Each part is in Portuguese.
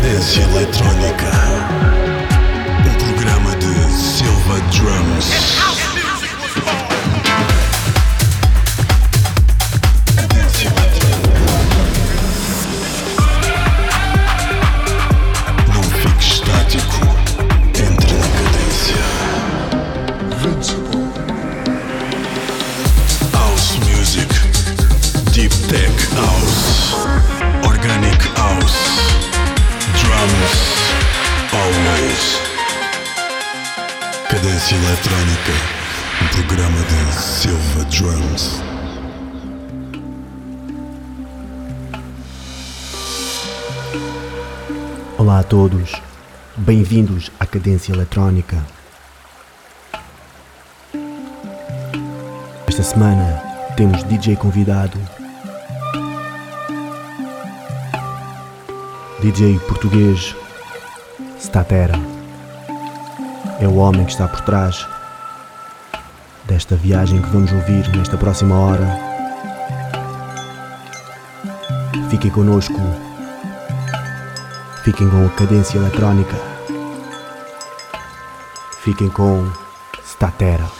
Cadência Eletrónica. Um programa de Silva Drums. Eletrónica. Um programa de Silva Drums. Olá a todos, bem-vindos à Cadência Eletrónica. Esta semana temos DJ convidado, DJ português Statera. É o homem que está por trás desta viagem que vamos ouvir nesta próxima hora. Fiquem connosco. Fiquem com a cadência eletrónica. Fiquem com Statera.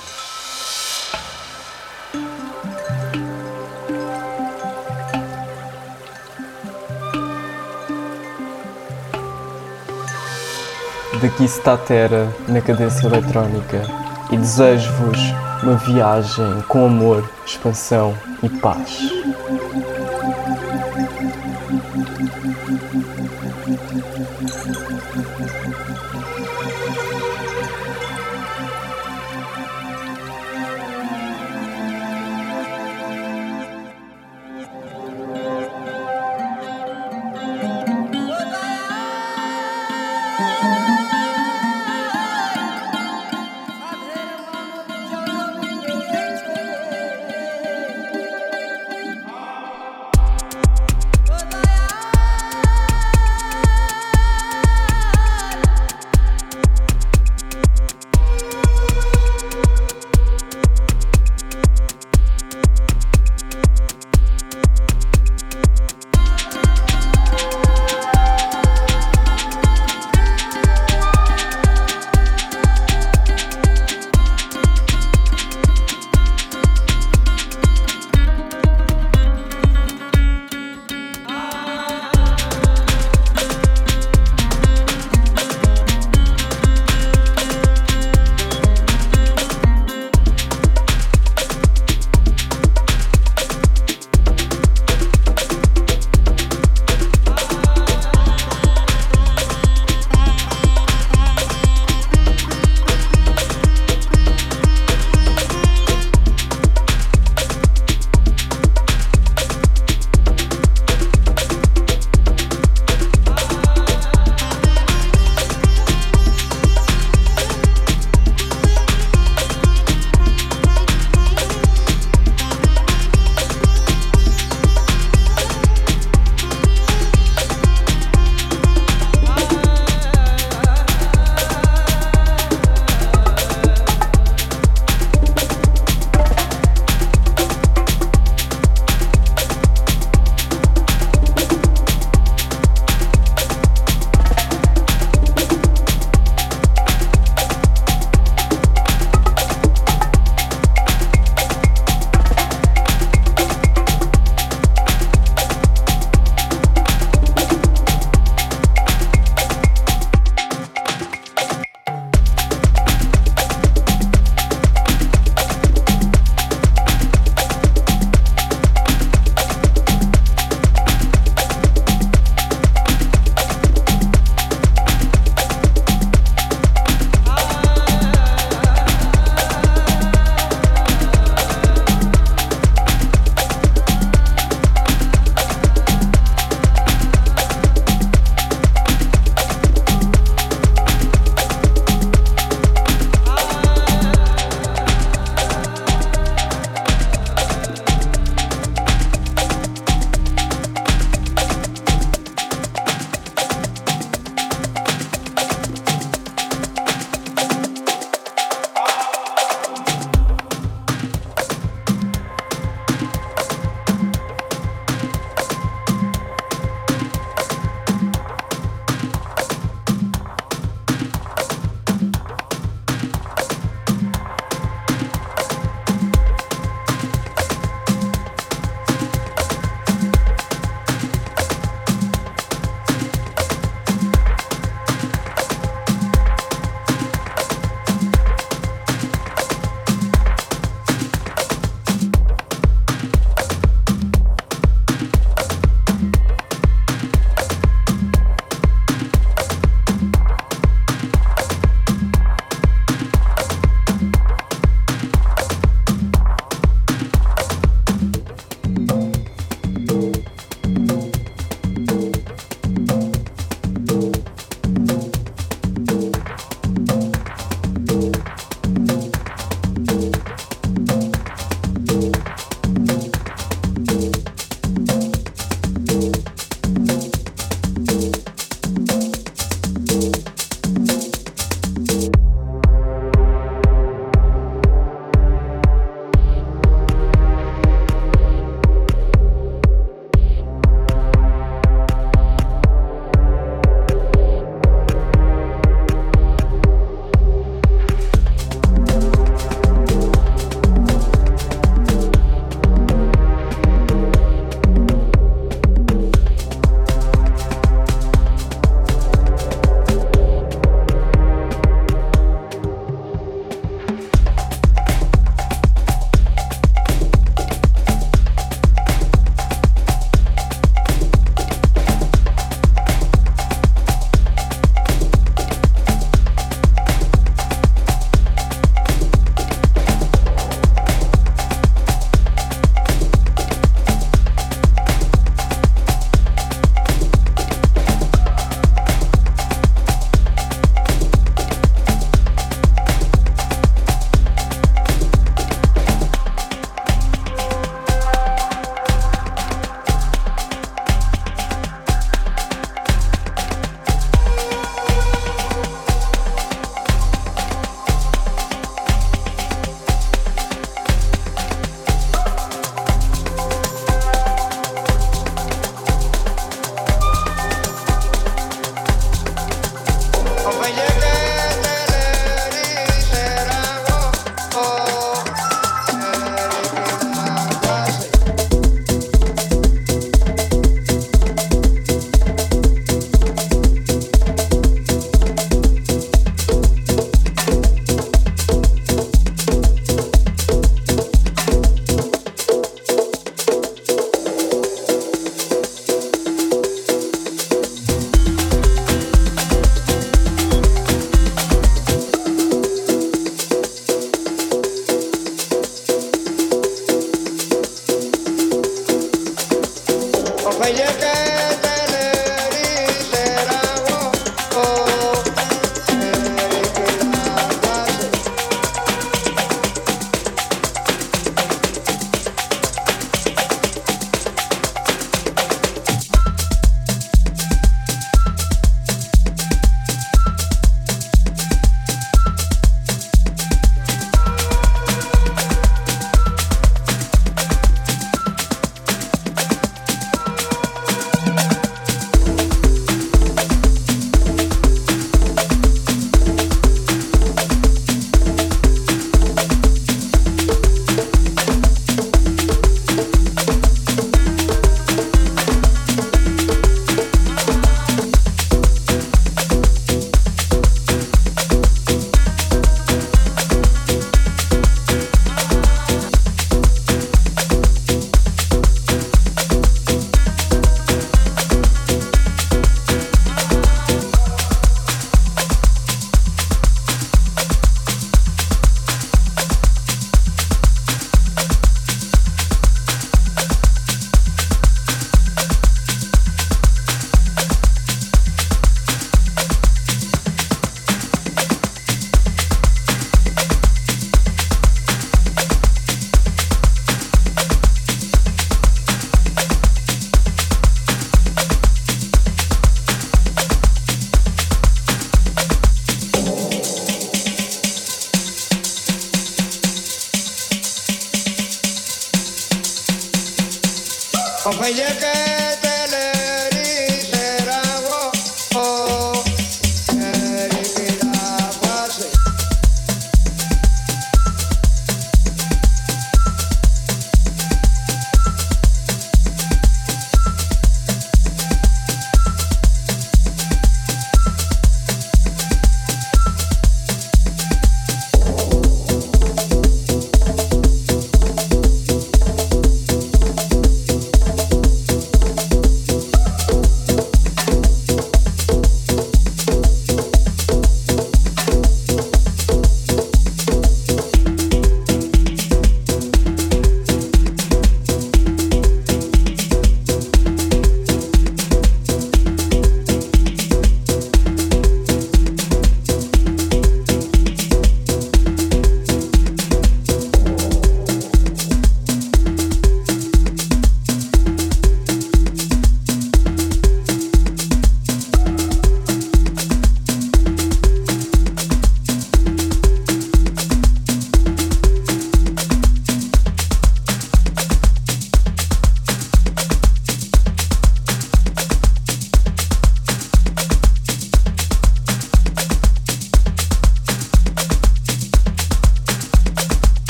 Daqui está a Terra na cadência eletrónica e desejo-vos uma viagem com amor, expansão e paz.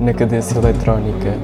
Na cadência eletrónica.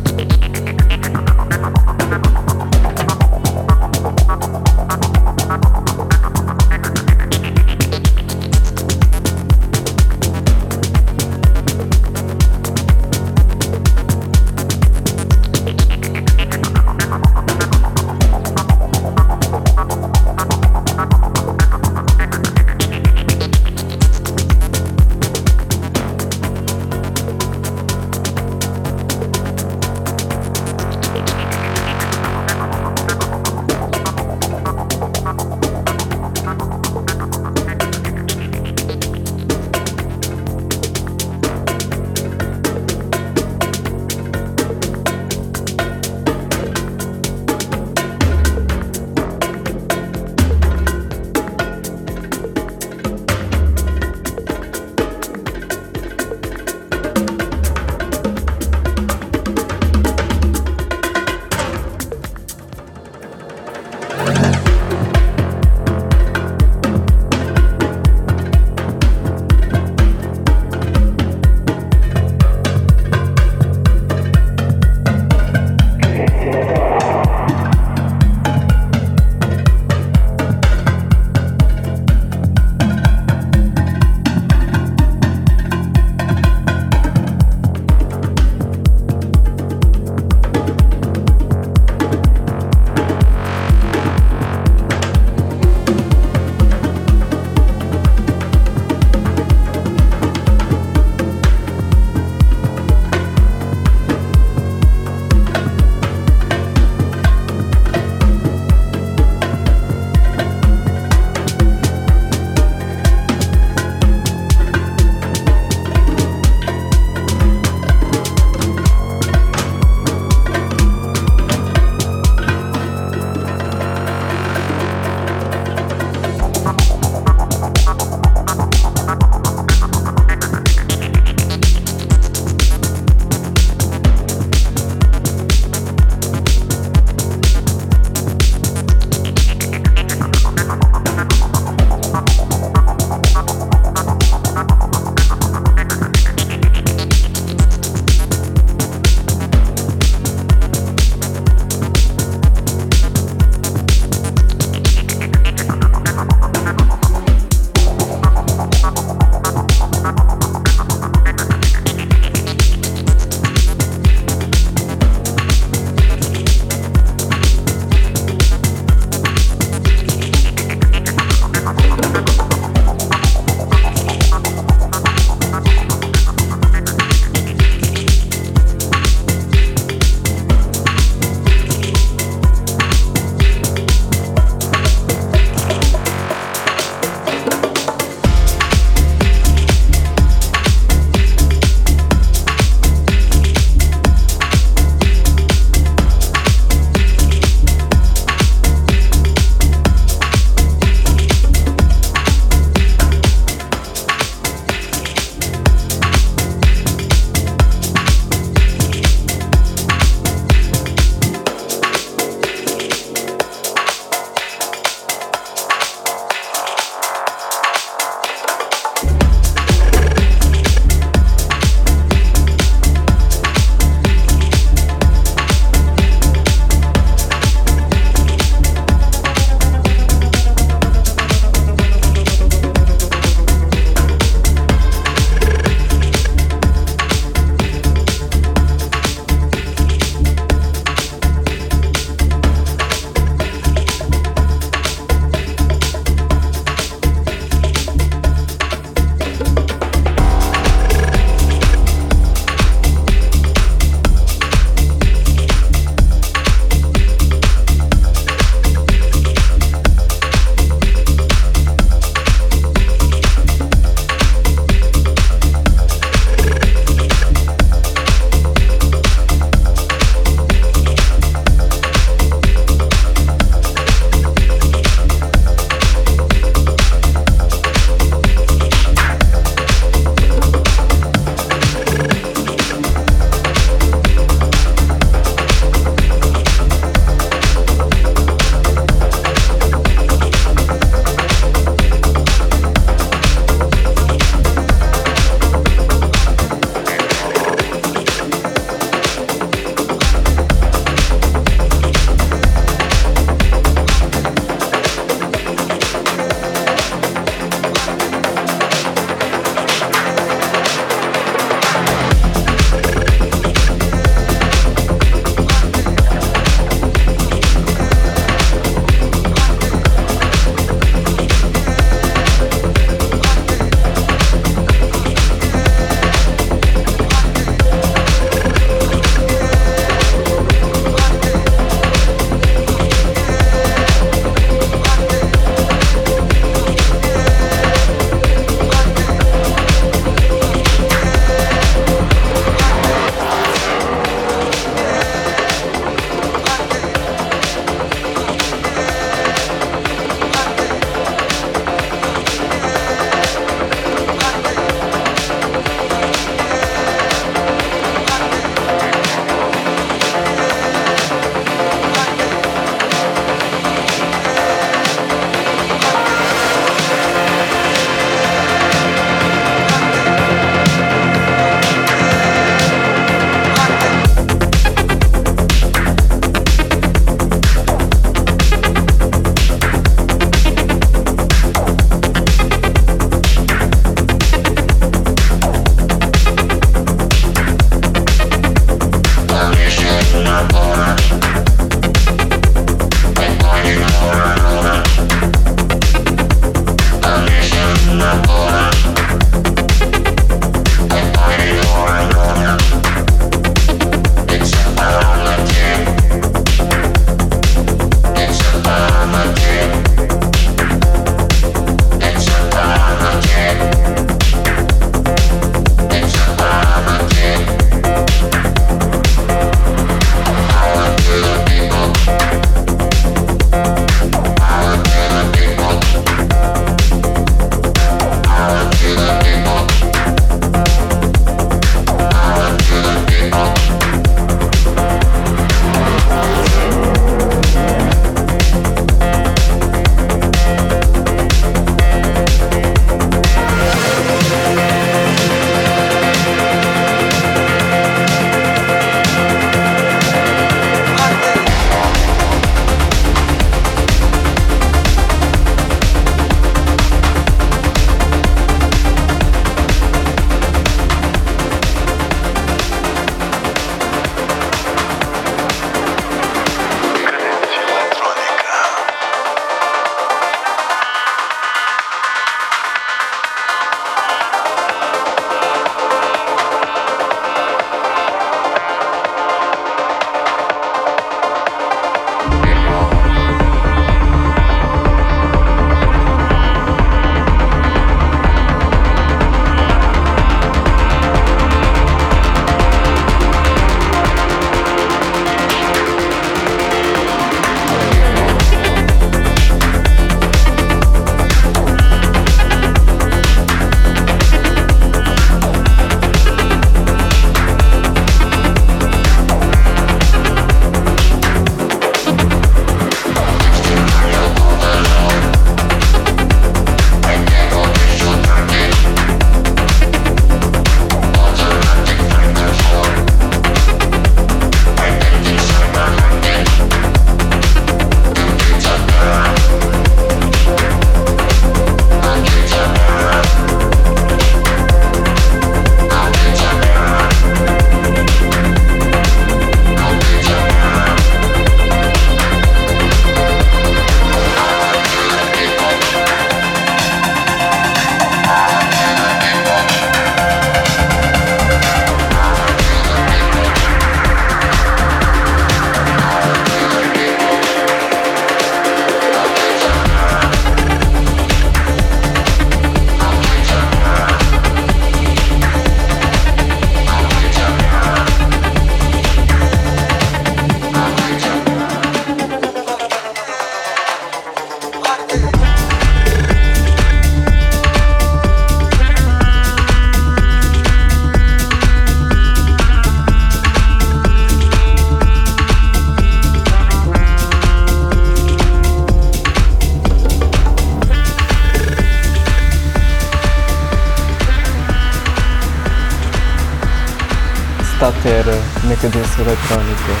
Na cadência eletrónica.